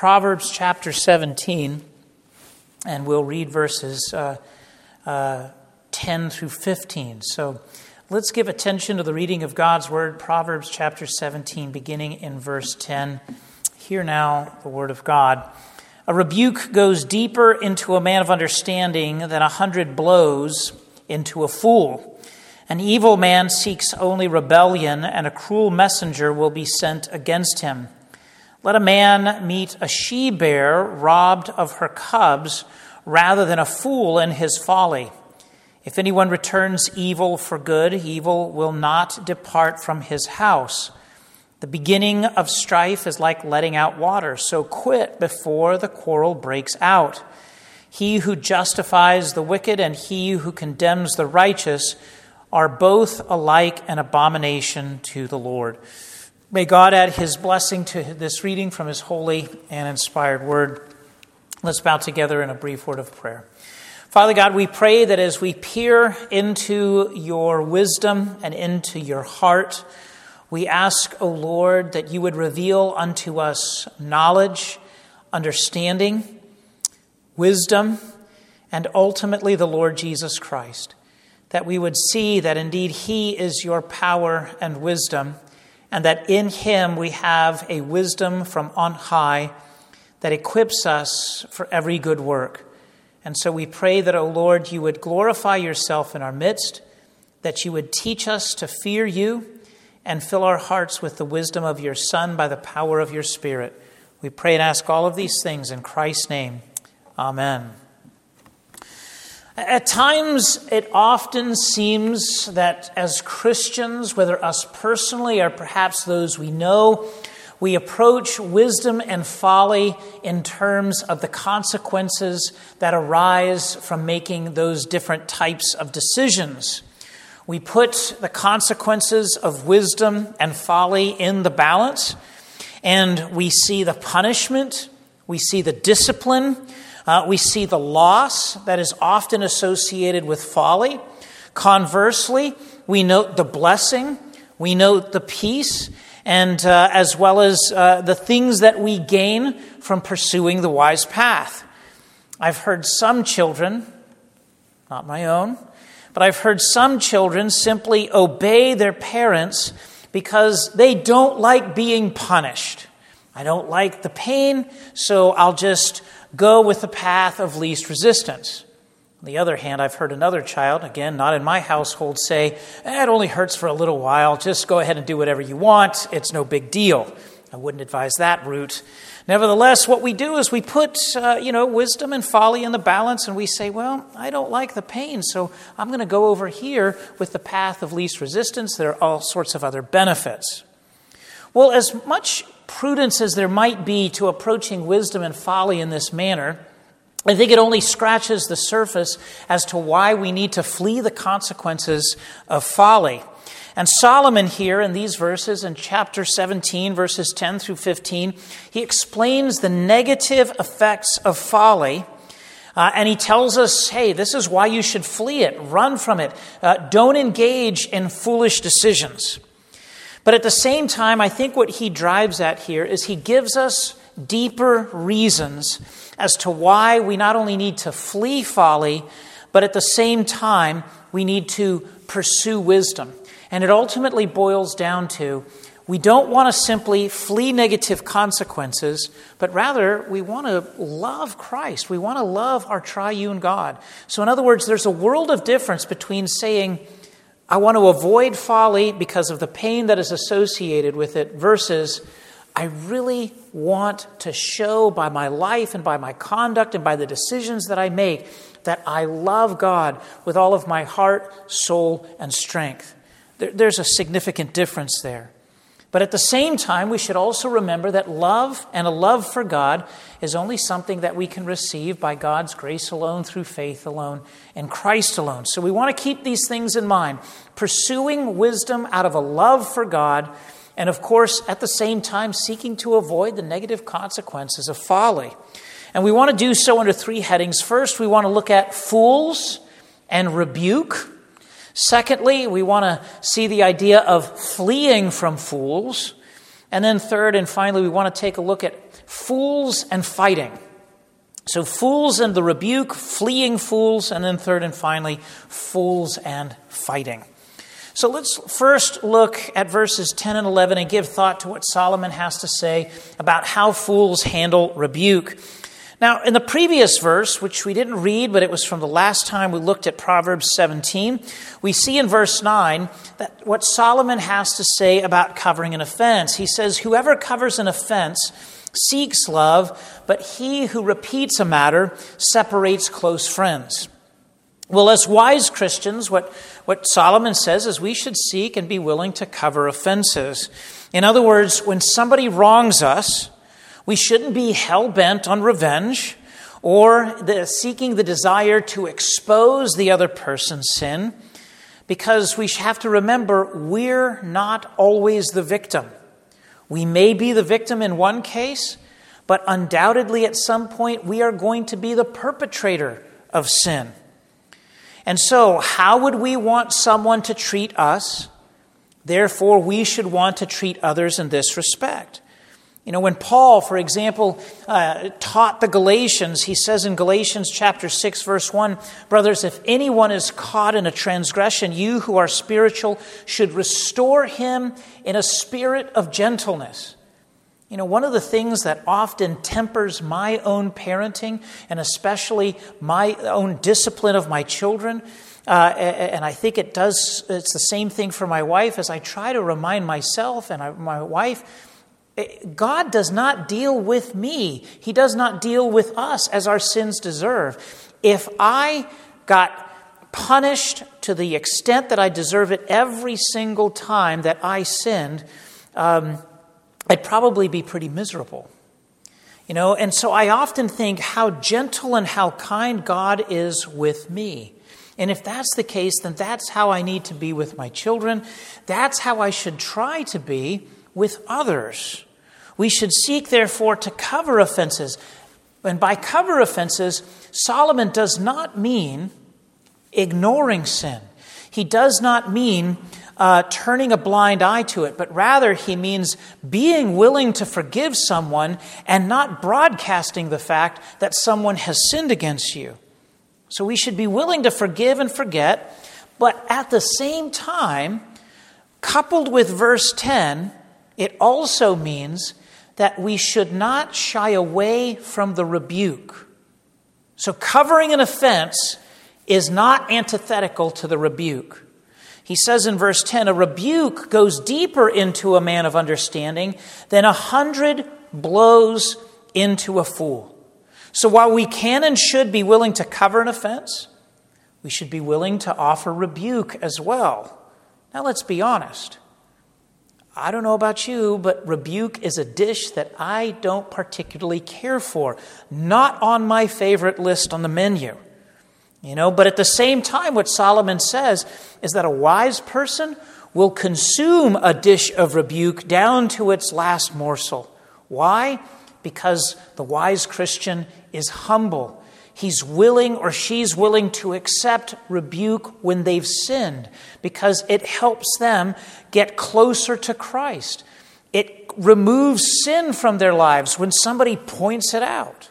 Proverbs chapter 17, and we'll read verses uh, uh, 10 through 15. So let's give attention to the reading of God's Word, Proverbs chapter 17, beginning in verse 10. Hear now the Word of God. A rebuke goes deeper into a man of understanding than a hundred blows into a fool. An evil man seeks only rebellion, and a cruel messenger will be sent against him. Let a man meet a she bear robbed of her cubs rather than a fool in his folly. If anyone returns evil for good, evil will not depart from his house. The beginning of strife is like letting out water, so quit before the quarrel breaks out. He who justifies the wicked and he who condemns the righteous are both alike an abomination to the Lord. May God add his blessing to this reading from his holy and inspired word. Let's bow together in a brief word of prayer. Father God, we pray that as we peer into your wisdom and into your heart, we ask, O Lord, that you would reveal unto us knowledge, understanding, wisdom, and ultimately the Lord Jesus Christ. That we would see that indeed He is your power and wisdom and that in Him we have a wisdom from on high that equips us for every good work. And so we pray that, O Lord, you would glorify yourself in our midst, that you would teach us to fear you, and fill our hearts with the wisdom of your Son by the power of your Spirit. We pray and ask all of these things in Christ's name. Amen. At times, it often seems that as Christians, whether us personally or perhaps those we know, we approach wisdom and folly in terms of the consequences that arise from making those different types of decisions. We put the consequences of wisdom and folly in the balance, and we see the punishment, we see the discipline, uh, we see the loss that is often associated with folly. Conversely, we note the blessing, we note the peace, and uh, as well as uh, the things that we gain from pursuing the wise path. I've heard some children, not my own, but I've heard some children simply obey their parents because they don't like being punished. I don't like the pain, so I'll just go with the path of least resistance. On the other hand, I've heard another child, again, not in my household, say, eh, It only hurts for a little while. Just go ahead and do whatever you want. It's no big deal. I wouldn't advise that route. Nevertheless, what we do is we put, uh, you know, wisdom and folly in the balance and we say, well, I don't like the pain, so I'm going to go over here with the path of least resistance. There are all sorts of other benefits. Well, as much prudence as there might be to approaching wisdom and folly in this manner, I think it only scratches the surface as to why we need to flee the consequences of folly. And Solomon, here in these verses, in chapter 17, verses 10 through 15, he explains the negative effects of folly. Uh, and he tells us, hey, this is why you should flee it, run from it, uh, don't engage in foolish decisions. But at the same time, I think what he drives at here is he gives us deeper reasons as to why we not only need to flee folly, but at the same time, we need to pursue wisdom. And it ultimately boils down to we don't want to simply flee negative consequences, but rather we want to love Christ. We want to love our triune God. So, in other words, there's a world of difference between saying, I want to avoid folly because of the pain that is associated with it, versus I really want to show by my life and by my conduct and by the decisions that I make that I love God with all of my heart, soul, and strength. There's a significant difference there. But at the same time, we should also remember that love and a love for God is only something that we can receive by God's grace alone, through faith alone, and Christ alone. So we want to keep these things in mind. Pursuing wisdom out of a love for God, and of course, at the same time, seeking to avoid the negative consequences of folly. And we want to do so under three headings. First, we want to look at fools and rebuke. Secondly, we want to see the idea of fleeing from fools. And then, third and finally, we want to take a look at fools and fighting. So, fools and the rebuke, fleeing fools, and then third and finally, fools and fighting. So, let's first look at verses 10 and 11 and give thought to what Solomon has to say about how fools handle rebuke. Now, in the previous verse, which we didn't read, but it was from the last time we looked at Proverbs 17, we see in verse 9 that what Solomon has to say about covering an offense. He says, Whoever covers an offense seeks love, but he who repeats a matter separates close friends. Well, as wise Christians, what, what Solomon says is we should seek and be willing to cover offenses. In other words, when somebody wrongs us, we shouldn't be hell bent on revenge or the, seeking the desire to expose the other person's sin because we have to remember we're not always the victim. We may be the victim in one case, but undoubtedly at some point we are going to be the perpetrator of sin. And so, how would we want someone to treat us? Therefore, we should want to treat others in this respect. You know, when Paul, for example, uh, taught the Galatians, he says in Galatians chapter 6, verse 1 Brothers, if anyone is caught in a transgression, you who are spiritual should restore him in a spirit of gentleness. You know, one of the things that often tempers my own parenting and especially my own discipline of my children, uh, and I think it does, it's the same thing for my wife, as I try to remind myself and my wife God does not deal with me. He does not deal with us as our sins deserve. If I got punished to the extent that I deserve it every single time that I sinned, um, I'd probably be pretty miserable. You know, and so I often think how gentle and how kind God is with me. And if that's the case, then that's how I need to be with my children. That's how I should try to be with others. We should seek, therefore, to cover offenses. And by cover offenses, Solomon does not mean ignoring sin. He does not mean uh, turning a blind eye to it, but rather he means being willing to forgive someone and not broadcasting the fact that someone has sinned against you. So we should be willing to forgive and forget, but at the same time, coupled with verse 10, it also means that we should not shy away from the rebuke. So, covering an offense is not antithetical to the rebuke. He says in verse 10 a rebuke goes deeper into a man of understanding than a hundred blows into a fool. So, while we can and should be willing to cover an offense, we should be willing to offer rebuke as well. Now, let's be honest. I don't know about you, but rebuke is a dish that I don't particularly care for. Not on my favorite list on the menu. You know, but at the same time, what Solomon says is that a wise person will consume a dish of rebuke down to its last morsel. Why? Because the wise Christian is humble he's willing or she's willing to accept rebuke when they've sinned because it helps them get closer to Christ. It removes sin from their lives when somebody points it out.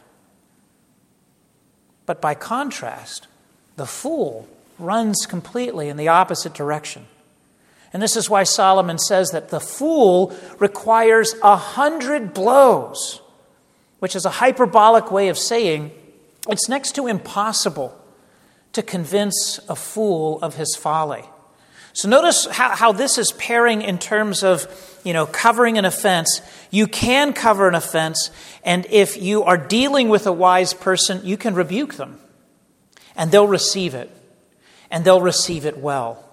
But by contrast, the fool runs completely in the opposite direction. And this is why Solomon says that the fool requires a hundred blows, which is a hyperbolic way of saying it's next to impossible to convince a fool of his folly. So notice how, how this is pairing in terms of, you know, covering an offense. You can cover an offense, and if you are dealing with a wise person, you can rebuke them. And they'll receive it. And they'll receive it well.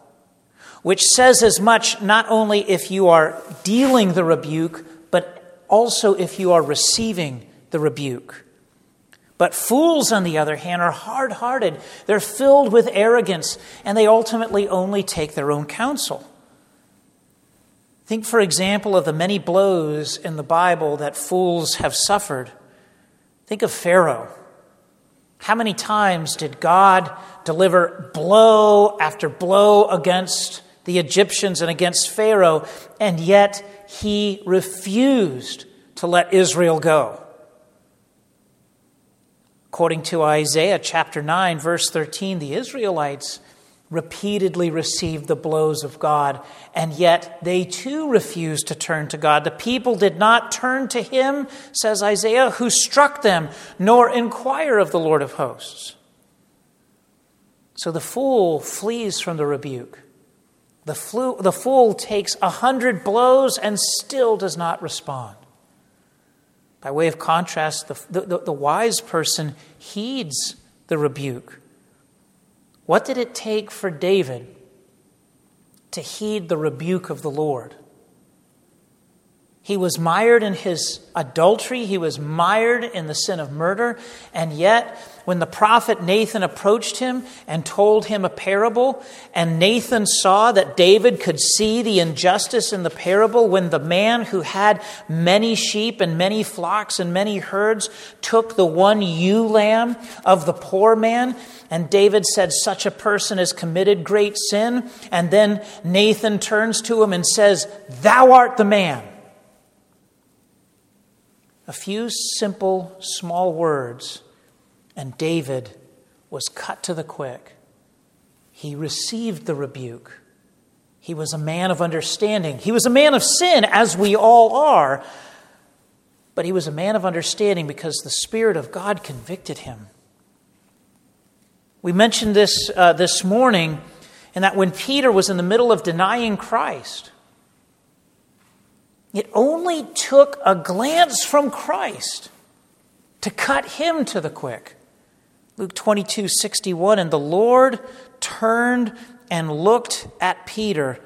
Which says as much not only if you are dealing the rebuke, but also if you are receiving the rebuke. But fools, on the other hand, are hard hearted. They're filled with arrogance, and they ultimately only take their own counsel. Think, for example, of the many blows in the Bible that fools have suffered. Think of Pharaoh. How many times did God deliver blow after blow against the Egyptians and against Pharaoh, and yet he refused to let Israel go? According to Isaiah chapter 9, verse 13, the Israelites repeatedly received the blows of God, and yet they too refused to turn to God. The people did not turn to him, says Isaiah, who struck them, nor inquire of the Lord of hosts. So the fool flees from the rebuke. The, flu- the fool takes a hundred blows and still does not respond. By way of contrast, the, the, the wise person heeds the rebuke what did it take for David to heed the rebuke of the Lord? He was mired in his adultery. He was mired in the sin of murder. And yet, when the prophet Nathan approached him and told him a parable, and Nathan saw that David could see the injustice in the parable, when the man who had many sheep and many flocks and many herds took the one ewe lamb of the poor man, and David said, Such a person has committed great sin. And then Nathan turns to him and says, Thou art the man. A few simple, small words, and David was cut to the quick. He received the rebuke. He was a man of understanding. He was a man of sin, as we all are. But he was a man of understanding because the Spirit of God convicted him. We mentioned this uh, this morning, and that when Peter was in the middle of denying Christ, it only took a glance from Christ to cut him to the quick. Luke 22 61, and the Lord turned and looked at Peter.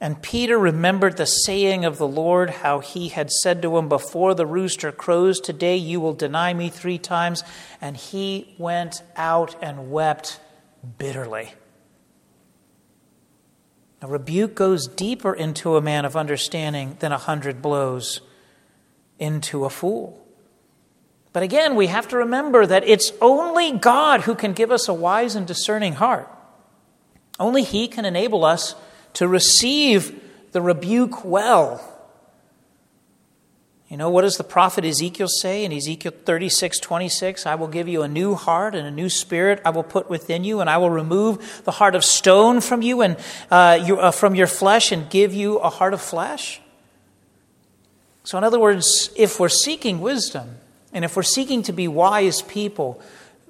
And Peter remembered the saying of the Lord, how he had said to him, Before the rooster crows today, you will deny me three times. And he went out and wept bitterly. A rebuke goes deeper into a man of understanding than a hundred blows into a fool. But again, we have to remember that it's only God who can give us a wise and discerning heart. Only He can enable us to receive the rebuke well you know, what does the prophet Ezekiel say in Ezekiel 36, 26? I will give you a new heart and a new spirit I will put within you, and I will remove the heart of stone from you and uh, you, uh, from your flesh and give you a heart of flesh. So, in other words, if we're seeking wisdom and if we're seeking to be wise people,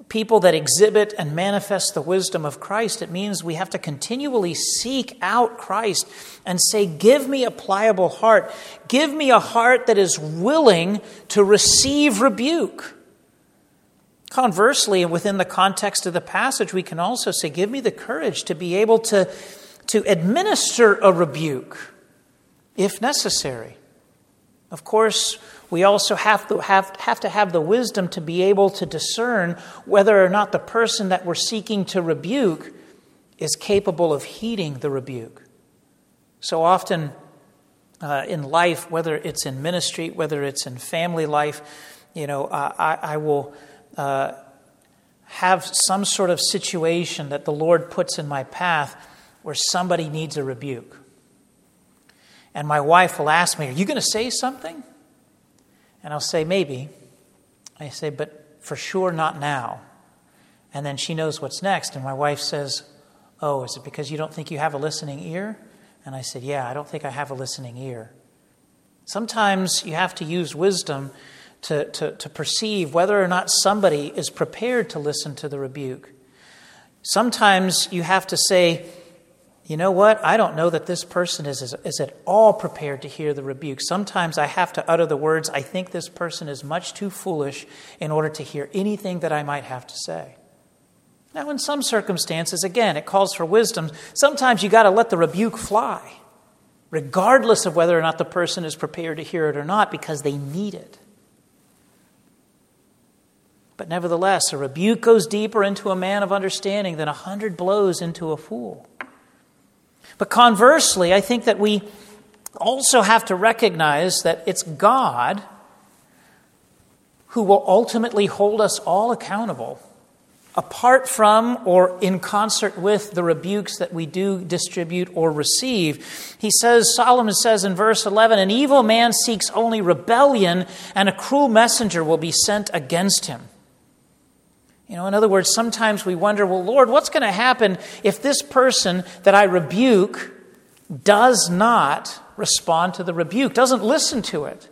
people that exhibit and manifest the wisdom of Christ, it means we have to continually seek out Christ and say, Give me a pliable heart. Give me a heart that is willing to receive rebuke. Conversely, within the context of the passage, we can also say, Give me the courage to be able to, to administer a rebuke if necessary. Of course, we also have to have, have to have the wisdom to be able to discern whether or not the person that we're seeking to rebuke is capable of heeding the rebuke. So often uh, in life, whether it's in ministry, whether it's in family life, you know, I, I, will uh, have some sort of situation that the Lord puts in my path where somebody needs a rebuke. And my wife will ask me, Are you going to say something? And I'll say, Maybe. I say, But for sure, not now. And then she knows what's next. And my wife says, Oh, is it because you don't think you have a listening ear? And I said, Yeah, I don't think I have a listening ear. Sometimes you have to use wisdom to, to, to perceive whether or not somebody is prepared to listen to the rebuke. Sometimes you have to say, you know what? I don't know that this person is, is, is, at all prepared to hear the rebuke. Sometimes I have to utter the words, I think this person is much too foolish in order to hear anything that I might have to say. Now, in some circumstances, again, it calls for wisdom. Sometimes you got to let the rebuke fly, regardless of whether or not the person is prepared to hear it or not, because they need it. But nevertheless, a rebuke goes deeper into a man of understanding than a hundred blows into a fool. But conversely, I think that we also have to recognize that it's God who will ultimately hold us all accountable, apart from or in concert with the rebukes that we do distribute or receive. He says, Solomon says in verse 11, An evil man seeks only rebellion, and a cruel messenger will be sent against him. You know, in other words, sometimes we wonder, well, Lord, what's going to happen if this person that I rebuke does not respond to the rebuke, doesn't listen to it?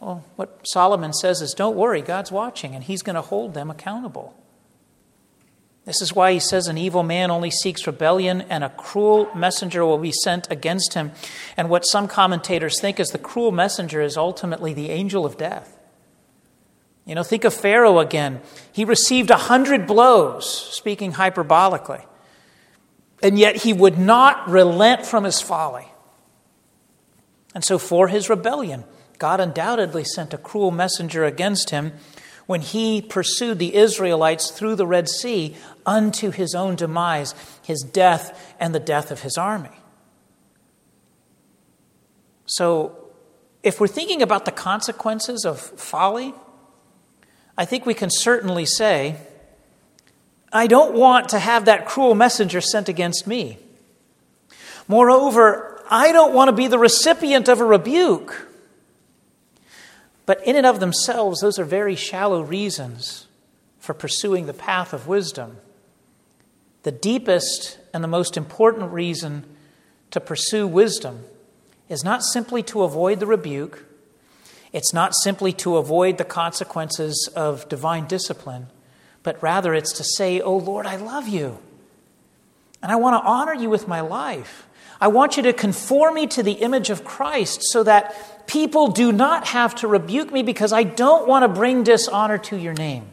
Well, what Solomon says is, don't worry, God's watching, and he's going to hold them accountable. This is why he says an evil man only seeks rebellion and a cruel messenger will be sent against him. And what some commentators think is the cruel messenger is ultimately the angel of death. You know, think of Pharaoh again. He received a hundred blows, speaking hyperbolically, and yet he would not relent from his folly. And so, for his rebellion, God undoubtedly sent a cruel messenger against him when he pursued the Israelites through the Red Sea unto his own demise, his death, and the death of his army. So, if we're thinking about the consequences of folly, I think we can certainly say, I don't want to have that cruel messenger sent against me. Moreover, I don't want to be the recipient of a rebuke. But in and of themselves, those are very shallow reasons for pursuing the path of wisdom. The deepest and the most important reason to pursue wisdom is not simply to avoid the rebuke, it's not simply to avoid the consequences of divine discipline, but rather it's to say, Oh Lord, I love you, and I want to honor you with my life. I want you to conform me to the image of Christ so that people do not have to rebuke me because I don't want to bring dishonor to your name.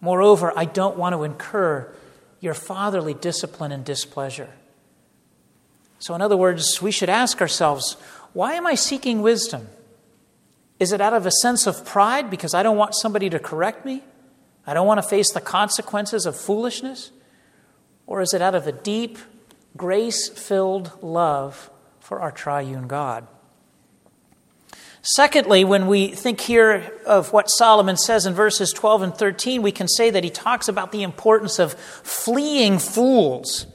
Moreover, I don't want to incur your fatherly discipline and displeasure. So, in other words, we should ask ourselves why am I seeking wisdom? Is it out of a sense of pride because I don't want somebody to correct me? I don't want to face the consequences of foolishness? Or is it out of a deep, grace filled love for our triune God? Secondly, when we think here of what Solomon says in verses 12 and 13, we can say that he talks about the importance of fleeing fools.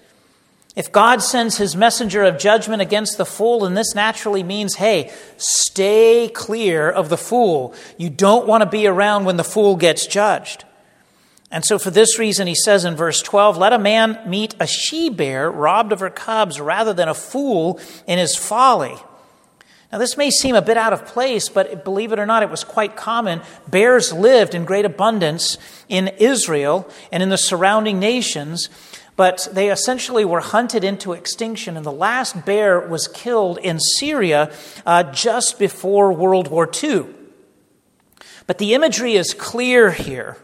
If God sends his messenger of judgment against the fool, then this naturally means, hey, stay clear of the fool. You don't want to be around when the fool gets judged. And so, for this reason, he says in verse 12, let a man meet a she bear robbed of her cubs rather than a fool in his folly. Now, this may seem a bit out of place, but believe it or not, it was quite common. Bears lived in great abundance in Israel and in the surrounding nations, but they essentially were hunted into extinction, and the last bear was killed in Syria uh, just before World War II. But the imagery is clear here.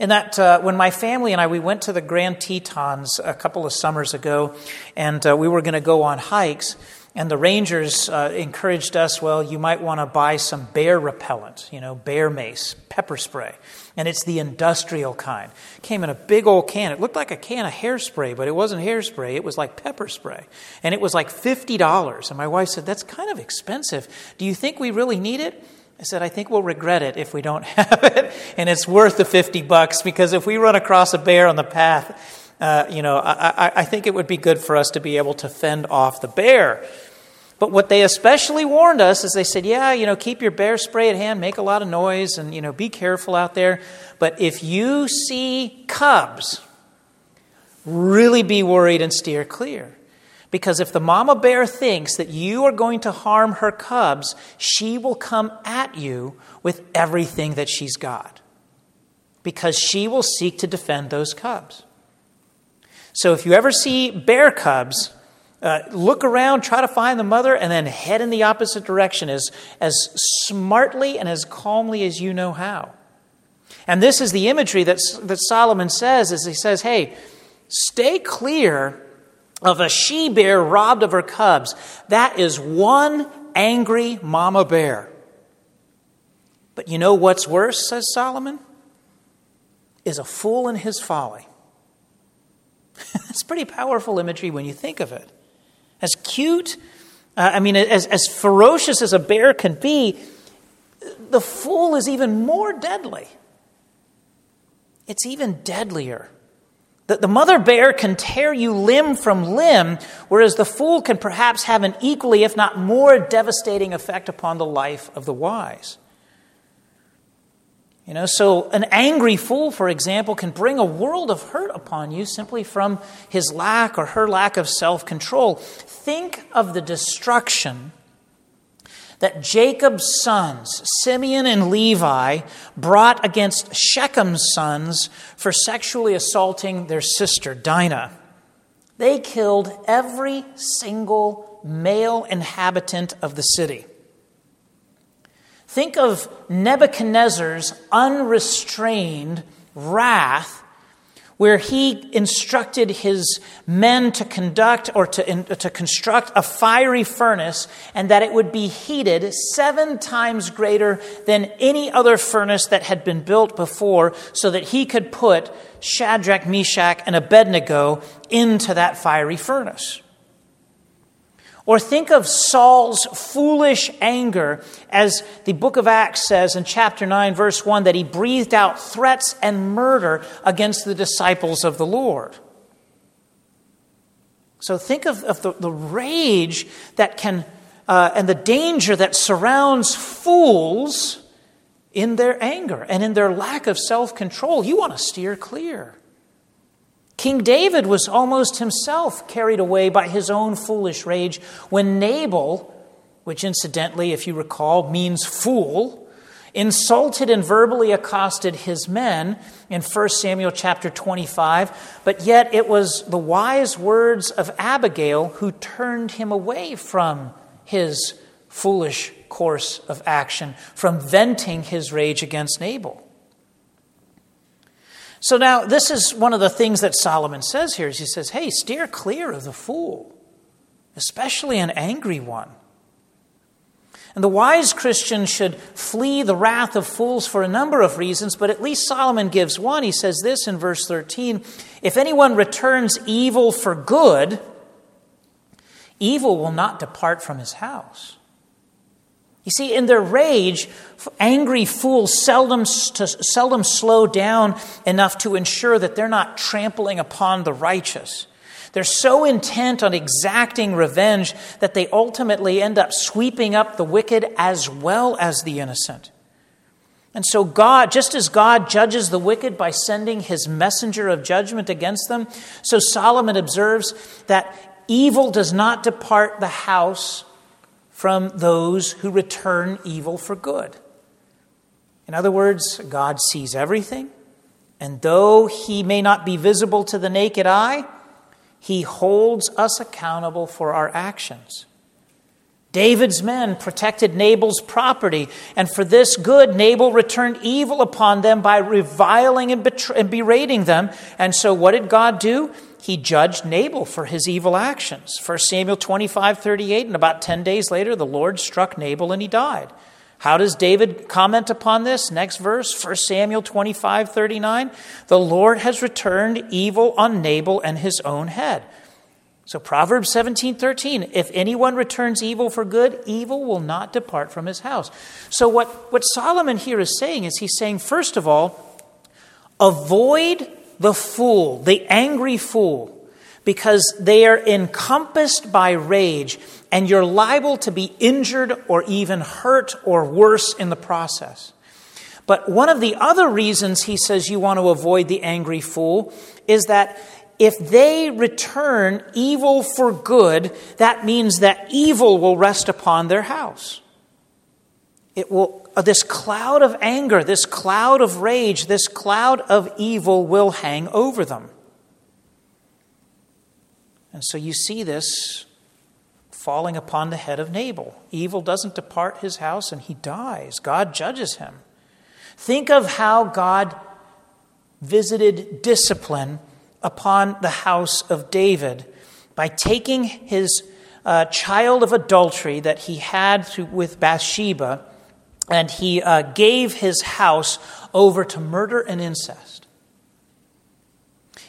In that, uh, when my family and I we went to the Grand Tetons a couple of summers ago, and uh, we were going to go on hikes, and the rangers uh, encouraged us, well, you might want to buy some bear repellent, you know, bear mace, pepper spray. And it's the industrial kind. Came in a big old can. It looked like a can of hairspray, but it wasn't hairspray. It was like pepper spray. And it was like $50. And my wife said, that's kind of expensive. Do you think we really need it? I said, I think we'll regret it if we don't have it. And it's worth the 50 bucks because if we run across a bear on the path, uh, you know, I, I, I think it would be good for us to be able to fend off the bear. But what they especially warned us is they said, yeah, you know, keep your bear spray at hand, make a lot of noise, and, you know, be careful out there. But if you see cubs, really be worried and steer clear. Because if the mama bear thinks that you are going to harm her cubs, she will come at you with everything that she's got. Because she will seek to defend those cubs. So if you ever see bear cubs, uh, look around, try to find the mother, and then head in the opposite direction as, as smartly and as calmly as you know how. And this is the imagery that, that Solomon says as he says, hey, stay clear of a she bear robbed of her cubs. That is one angry mama bear. But you know what's worse, says Solomon? Is a fool in his folly. That's pretty powerful imagery when you think of it. As cute, uh, I mean, as, as ferocious as a bear can be, the fool is even more deadly. It's even deadlier. The, the mother bear can tear you limb from limb, whereas the fool can perhaps have an equally, if not more, devastating effect upon the life of the wise. You know, so an angry fool, for example, can bring a world of hurt upon you simply from his lack or her lack of self control. Think of the destruction that Jacob's sons, Simeon and Levi, brought against Shechem's sons for sexually assaulting their sister, Dinah. They killed every single male inhabitant of the city. Think of Nebuchadnezzar's unrestrained wrath, where he instructed his men to conduct or to, to construct a fiery furnace and that it would be heated seven times greater than any other furnace that had been built before, so that he could put Shadrach, Meshach, and Abednego into that fiery furnace. Or think of Saul's foolish anger, as the book of Acts says in chapter 9, verse 1, that he breathed out threats and murder against the disciples of the Lord. So think of, of the, the rage that can, uh, and the danger that surrounds fools in their anger and in their lack of self control. You want to steer clear. King David was almost himself carried away by his own foolish rage when Nabal, which incidentally, if you recall, means fool, insulted and verbally accosted his men in 1 Samuel chapter 25, but yet it was the wise words of Abigail who turned him away from his foolish course of action, from venting his rage against Nabal. So now, this is one of the things that Solomon says here is he says, hey, steer clear of the fool, especially an angry one. And the wise Christian should flee the wrath of fools for a number of reasons, but at least Solomon gives one. He says this in verse 13 If anyone returns evil for good, evil will not depart from his house. You see, in their rage, angry fools seldom, seldom slow down enough to ensure that they're not trampling upon the righteous. They're so intent on exacting revenge that they ultimately end up sweeping up the wicked as well as the innocent. And so, God, just as God judges the wicked by sending his messenger of judgment against them, so Solomon observes that evil does not depart the house from those who return evil for good. In other words, God sees everything, and though he may not be visible to the naked eye, he holds us accountable for our actions. David's men protected Nabal's property, and for this good, Nabal returned evil upon them by reviling and, betray- and berating them. And so, what did God do? he judged Nabal for his evil actions. 1 Samuel 25, 38, and about 10 days later, the Lord struck Nabal and he died. How does David comment upon this? Next verse, 1 Samuel 25, 39. The Lord has returned evil on Nabal and his own head. So Proverbs 17, 13. If anyone returns evil for good, evil will not depart from his house. So what, what Solomon here is saying is he's saying, first of all, avoid the fool, the angry fool, because they are encompassed by rage and you're liable to be injured or even hurt or worse in the process. But one of the other reasons he says you want to avoid the angry fool is that if they return evil for good, that means that evil will rest upon their house. It will uh, this cloud of anger, this cloud of rage, this cloud of evil will hang over them. And so you see this falling upon the head of Nabal. Evil doesn't depart his house and he dies. God judges him. Think of how God visited discipline upon the house of David by taking his uh, child of adultery that he had with Bathsheba and he uh, gave his house over to murder and incest.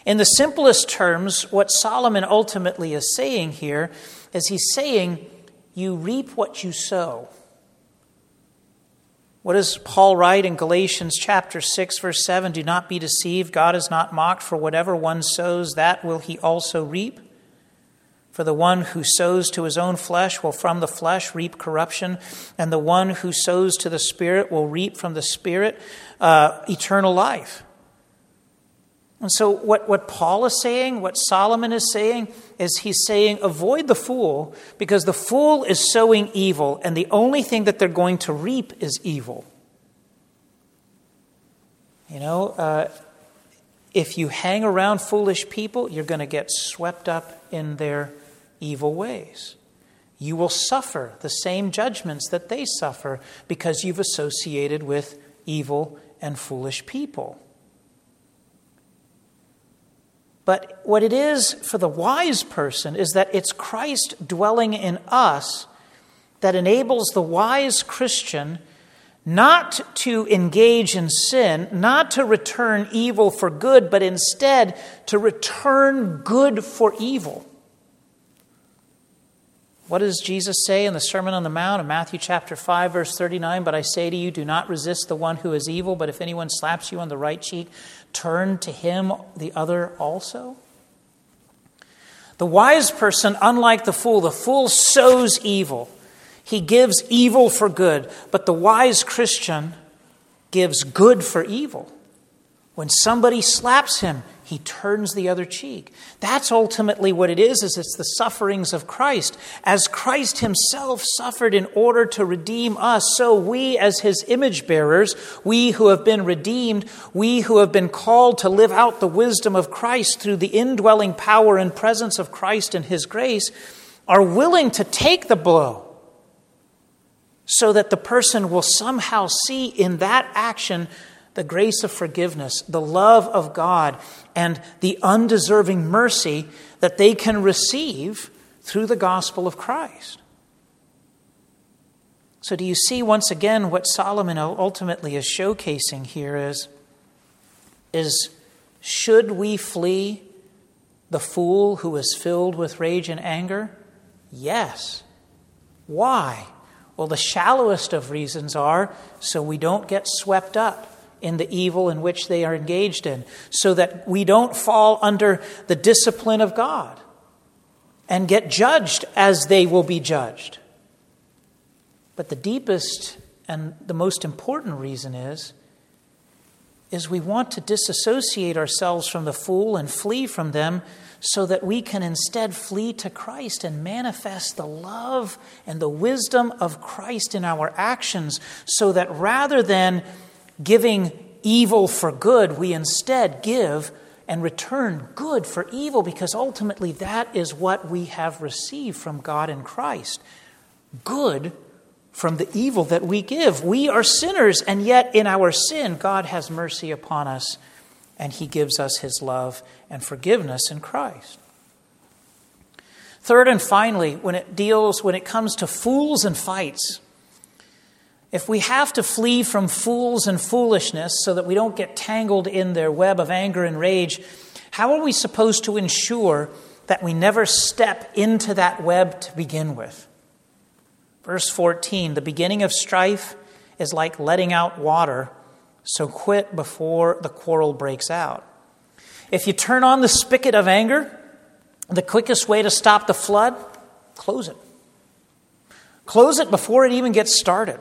In the simplest terms, what Solomon ultimately is saying here is he's saying, You reap what you sow. What does Paul write in Galatians chapter 6 verse 7? Do not be deceived, God is not mocked, for whatever one sows, that will he also reap. For the one who sows to his own flesh will from the flesh reap corruption, and the one who sows to the Spirit will reap from the Spirit uh, eternal life. And so, what, what Paul is saying, what Solomon is saying, is he's saying, avoid the fool, because the fool is sowing evil, and the only thing that they're going to reap is evil. You know, uh, if you hang around foolish people, you're going to get swept up in their evil ways. You will suffer the same judgments that they suffer because you've associated with evil and foolish people. But what it is for the wise person is that it's Christ dwelling in us that enables the wise Christian not to engage in sin, not to return evil for good, but instead to return good for evil. What does Jesus say in the Sermon on the Mount in Matthew chapter 5 verse 39, "But I say to you, do not resist the one who is evil, but if anyone slaps you on the right cheek, turn to him the other also?" The wise person, unlike the fool, the fool sows evil. He gives evil for good, but the wise Christian gives good for evil. When somebody slaps him, he turns the other cheek. That's ultimately what it is, is it's the sufferings of Christ. As Christ himself suffered in order to redeem us, so we as his image bearers, we who have been redeemed, we who have been called to live out the wisdom of Christ through the indwelling power and presence of Christ and his grace, are willing to take the blow so that the person will somehow see in that action the grace of forgiveness, the love of God, and the undeserving mercy that they can receive through the gospel of Christ. So, do you see once again what Solomon ultimately is showcasing here is, is should we flee the fool who is filled with rage and anger? Yes. Why? Well, the shallowest of reasons are so we don't get swept up in the evil in which they are engaged in, so that we don't fall under the discipline of God and get judged as they will be judged. But the deepest and the most important reason is is we want to disassociate ourselves from the fool and flee from them so that we can instead flee to Christ and manifest the love and the wisdom of Christ in our actions so that rather than giving evil for good, we instead give and return good for evil because ultimately that is what we have received from God in Christ. Good from the evil that we give. We are sinners, and yet in our sin, God has mercy upon us and He gives us His love and forgiveness in Christ. Third and finally, when it deals, when it comes to fools and fights, if we have to flee from fools and foolishness so that we don't get tangled in their web of anger and rage, how are we supposed to ensure that we never step into that web to begin with? Verse 14 The beginning of strife is like letting out water, so quit before the quarrel breaks out. If you turn on the spigot of anger, the quickest way to stop the flood, close it. Close it before it even gets started.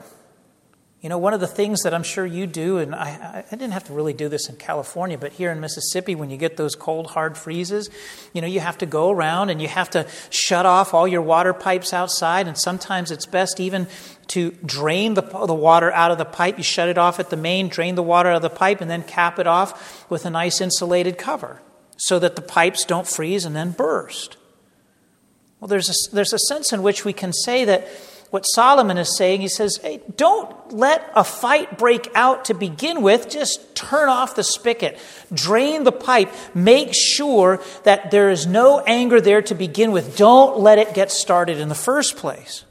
You know, one of the things that I'm sure you do, and I, I, didn't have to really do this in California, but here in Mississippi, when you get those cold, hard freezes, you know, you have to go around and you have to shut off all your water pipes outside. And sometimes it's best even to drain the, the water out of the pipe. You shut it off at the main, drain the water out of the pipe, and then cap it off with a nice insulated cover so that the pipes don't freeze and then burst. Well, there's a, there's a sense in which we can say that what Solomon is saying. He says, hey, don't let a fight break out to begin with. Just turn off the spigot, drain the pipe, make sure that there is no anger there to begin with. Don't let it get started in the first place.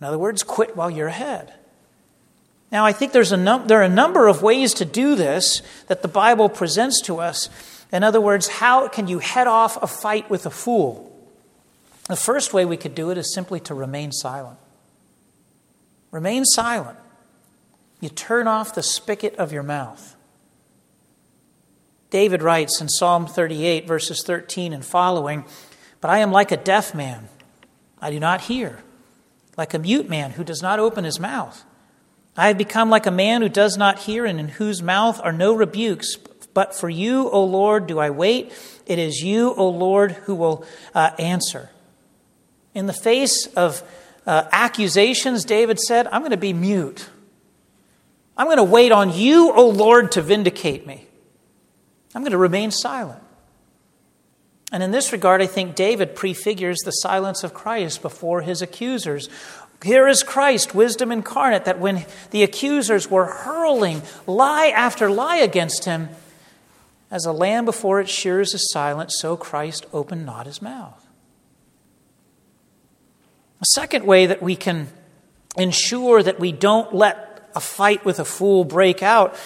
In other words, quit while you're ahead. Now, I think there's a num- there are a number of ways to do this that the Bible presents to us. In other words, how can you head off a fight with a fool? The first way we could do it is simply to remain silent. Remain silent. You turn off the spigot of your mouth. David writes in Psalm 38, verses 13 and following But I am like a deaf man, I do not hear, like a mute man who does not open his mouth. I have become like a man who does not hear and in whose mouth are no rebukes. But for you, O Lord, do I wait. It is you, O Lord, who will uh, answer. In the face of uh, accusations, David said, I'm going to be mute. I'm going to wait on you, O Lord, to vindicate me. I'm going to remain silent. And in this regard, I think David prefigures the silence of Christ before his accusers. Here is Christ, wisdom incarnate, that when the accusers were hurling lie after lie against him, as a lamb before its shears is silent, so Christ opened not his mouth. A second way that we can ensure that we don't let a fight with a fool break out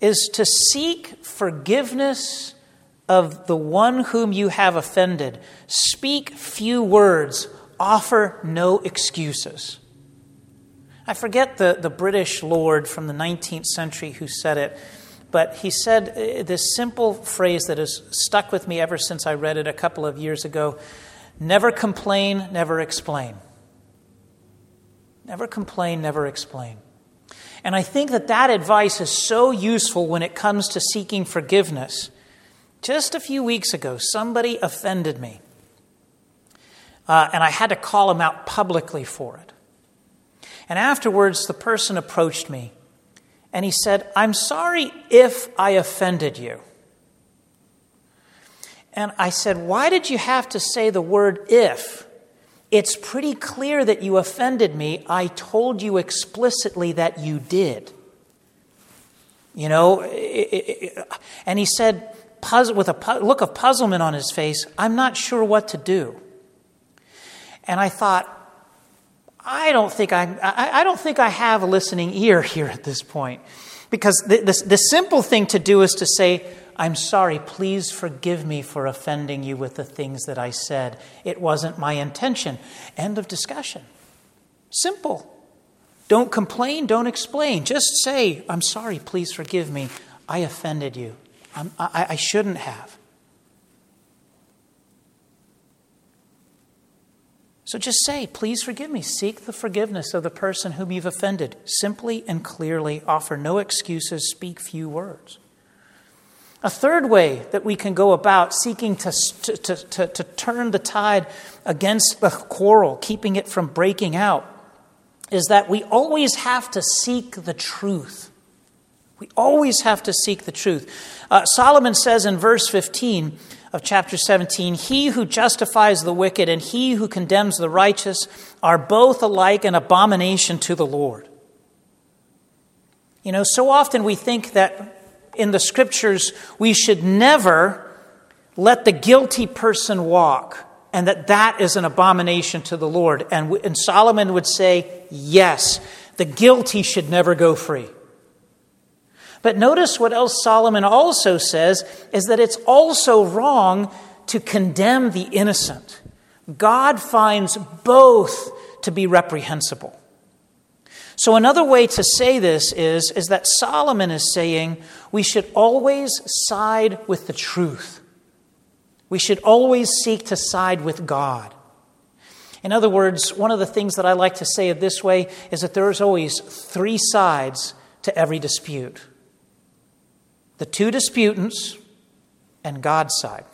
is to seek forgiveness of the one whom you have offended. Speak few words, offer no excuses. I forget the, the British lord from the 19th century who said it, but he said uh, this simple phrase that has stuck with me ever since I read it a couple of years ago never complain, never explain. Never complain, never explain. And I think that that advice is so useful when it comes to seeking forgiveness. Just a few weeks ago, somebody offended me, uh, and I had to call him out publicly for it. And afterwards, the person approached me and he said, I'm sorry if I offended you. And I said, Why did you have to say the word if? It's pretty clear that you offended me. I told you explicitly that you did. You know, and he said, with a look of puzzlement on his face, I'm not sure what to do. And I thought, I don't think I, I, I don't think I have a listening ear here at this point. Because the, the, the simple thing to do is to say, I'm sorry, please forgive me for offending you with the things that I said. It wasn't my intention. End of discussion. Simple. Don't complain, don't explain. Just say, I'm sorry, please forgive me. I offended you. I, I shouldn't have. So just say, please forgive me. Seek the forgiveness of the person whom you've offended. Simply and clearly offer no excuses, speak few words. A third way that we can go about seeking to, to, to, to, turn the tide against the quarrel, keeping it from breaking out, is that we always have to seek the truth. We always have to seek the truth. Uh, Solomon says in verse 15 of chapter 17 He who justifies the wicked and he who condemns the righteous are both alike an abomination to the Lord. You know, so often we think that in the scriptures, we should never let the guilty person walk, and that that is an abomination to the Lord. And, and Solomon would say, yes, the guilty should never go free. But notice what else Solomon also says is that it's also wrong to condemn the innocent. God finds both to be reprehensible. So, another way to say this is, is that Solomon is saying we should always side with the truth. We should always seek to side with God. In other words, one of the things that I like to say it this way is that there is always three sides to every dispute the two disputants and God's side.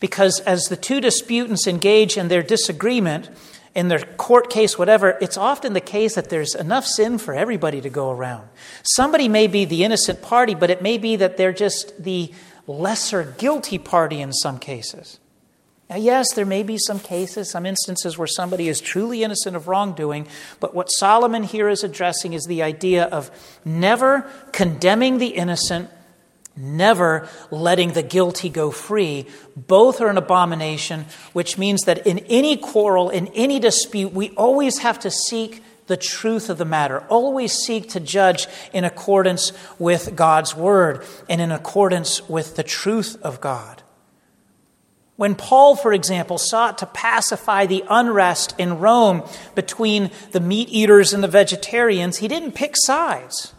Because as the two disputants engage in their disagreement, in their court case, whatever, it's often the case that there's enough sin for everybody to go around. Somebody may be the innocent party, but it may be that they're just the lesser guilty party in some cases. Now, yes, there may be some cases, some instances where somebody is truly innocent of wrongdoing, but what Solomon here is addressing is the idea of never condemning the innocent never letting the guilty go free. Both are an abomination, which means that in any quarrel, in any dispute, we always have to seek the truth of the matter, always seek to judge in accordance with God's word and in accordance with the truth of God. When Paul, for example, sought to pacify the unrest in Rome between the meat eaters and the vegetarians, he didn't pick sides.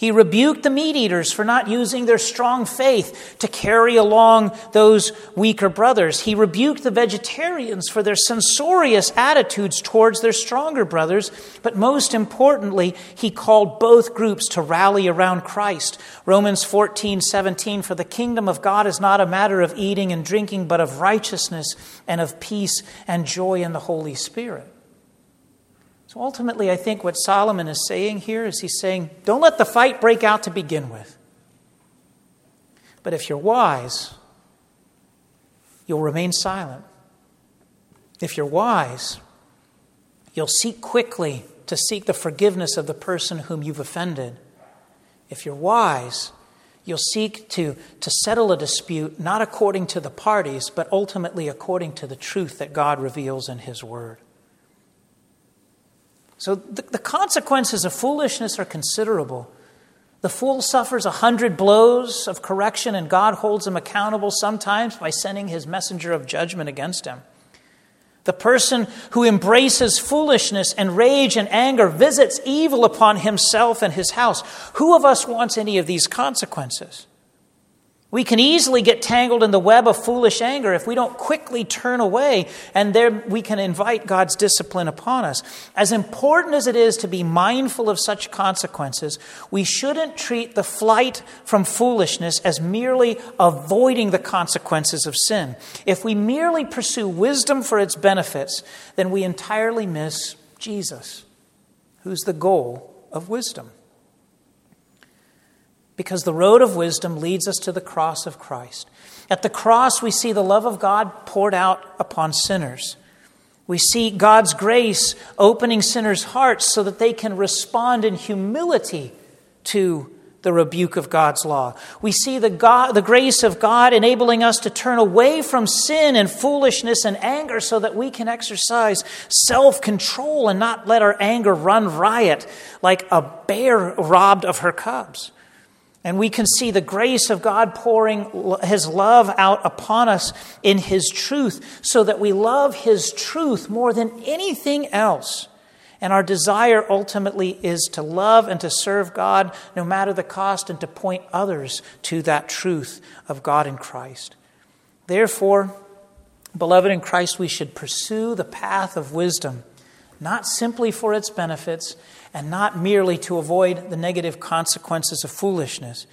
He rebuked the meat eaters for not using their strong faith to carry along those weaker brothers. He rebuked the vegetarians for their censorious attitudes towards their stronger brothers. But most importantly, he called both groups to rally around Christ. Romans 14, 17, for the kingdom of God is not a matter of eating and drinking, but of righteousness and of peace and joy in the Holy Spirit. So ultimately, I think what Solomon is saying here is he's saying, don't let the fight break out to begin with. But if you're wise, you'll remain silent. If you're wise, you'll seek quickly to seek the forgiveness of the person whom you've offended. If you're wise, you'll seek to, to settle a dispute not according to the parties, but ultimately according to the truth that God reveals in His Word. So the, the consequences of foolishness are considerable. The fool suffers a hundred blows of correction, and God holds him accountable sometimes by sending his messenger of judgment against him. The person who embraces foolishness and rage and anger visits evil upon himself and his house. Who of us wants any of these consequences? We can easily get tangled in the web of foolish anger if we don't quickly turn away, and there we can invite God's discipline upon us. As important as it is to be mindful of such consequences, we shouldn't treat the flight from foolishness as merely avoiding the consequences of sin. If we merely pursue wisdom for its benefits, then we entirely miss Jesus, who's the goal of wisdom because the road of wisdom leads us to the cross of Christ. At the cross, we see the love of God poured out upon sinners. We see God's grace opening sinners' hearts so that they can respond in humility to the rebuke of God's law. We see the, God, the grace of God enabling us to turn away from sin and foolishness and anger so that we can exercise self control and not let our anger run riot like a bear robbed of her cubs. And we can see the grace of God pouring His love out upon us in His truth so that we love His truth more than anything else. And our desire ultimately is to love and to serve God no matter the cost and to point others to that truth of God in Christ. Therefore, beloved in Christ, we should pursue the path of wisdom, not simply for its benefits and not merely to avoid the negative consequences of foolishness,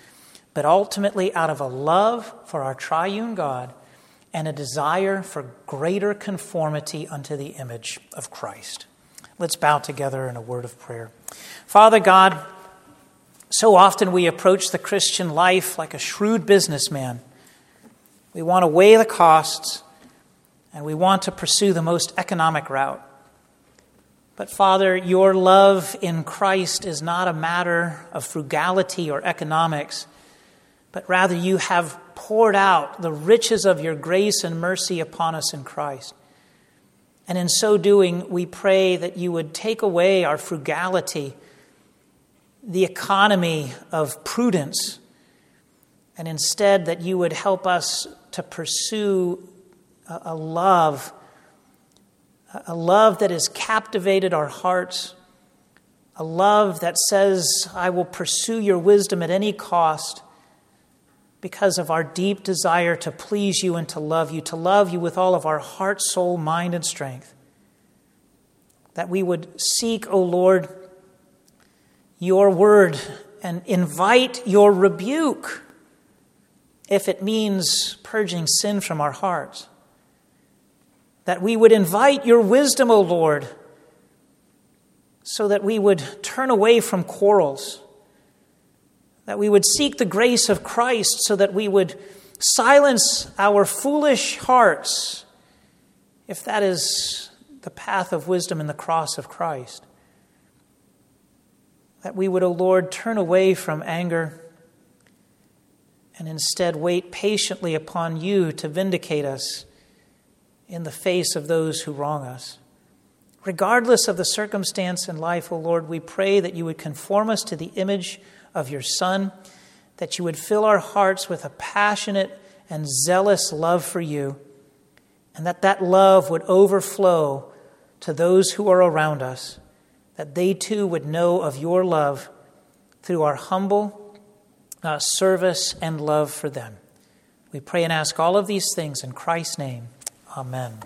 but ultimately out of a love for our triune God and a desire for greater conformity unto the image of Christ. Let's bow together in a word of prayer. Father God, so often we approach the Christian life like a shrewd businessman. We want to weigh the costs and we want to pursue the most economic route. But Father, your love in Christ is not a matter of frugality or economics, but rather you have poured out the riches of your grace and mercy upon us in Christ. And in so doing, we pray that you would take away our frugality, the economy of prudence, and instead that you would help us to pursue a love a love that has captivated our hearts, a love that says, I will pursue your wisdom at any cost because of our deep desire to please you and to love you, to love you with all of our heart, soul, mind, and strength. That we would seek, O Lord, your word and invite your rebuke if it means purging sin from our hearts that we would invite your wisdom, O Lord, so that we would turn away from quarrels, that we would seek the grace of Christ, so that we would silence our foolish hearts, if that is the path of wisdom in the cross of Christ. That we would, O Lord, turn away from anger and instead wait patiently upon you to vindicate us in the face of those who wrong us. Regardless of the circumstance in life, O oh Lord, we pray that you would conform us to the image of your Son, that you would fill our hearts with a passionate and zealous love for you, and that that love would overflow to those who are around us, that they too would know of your love through our humble uh, service and love for them. We pray and ask all of these things in Christ's name. Amen.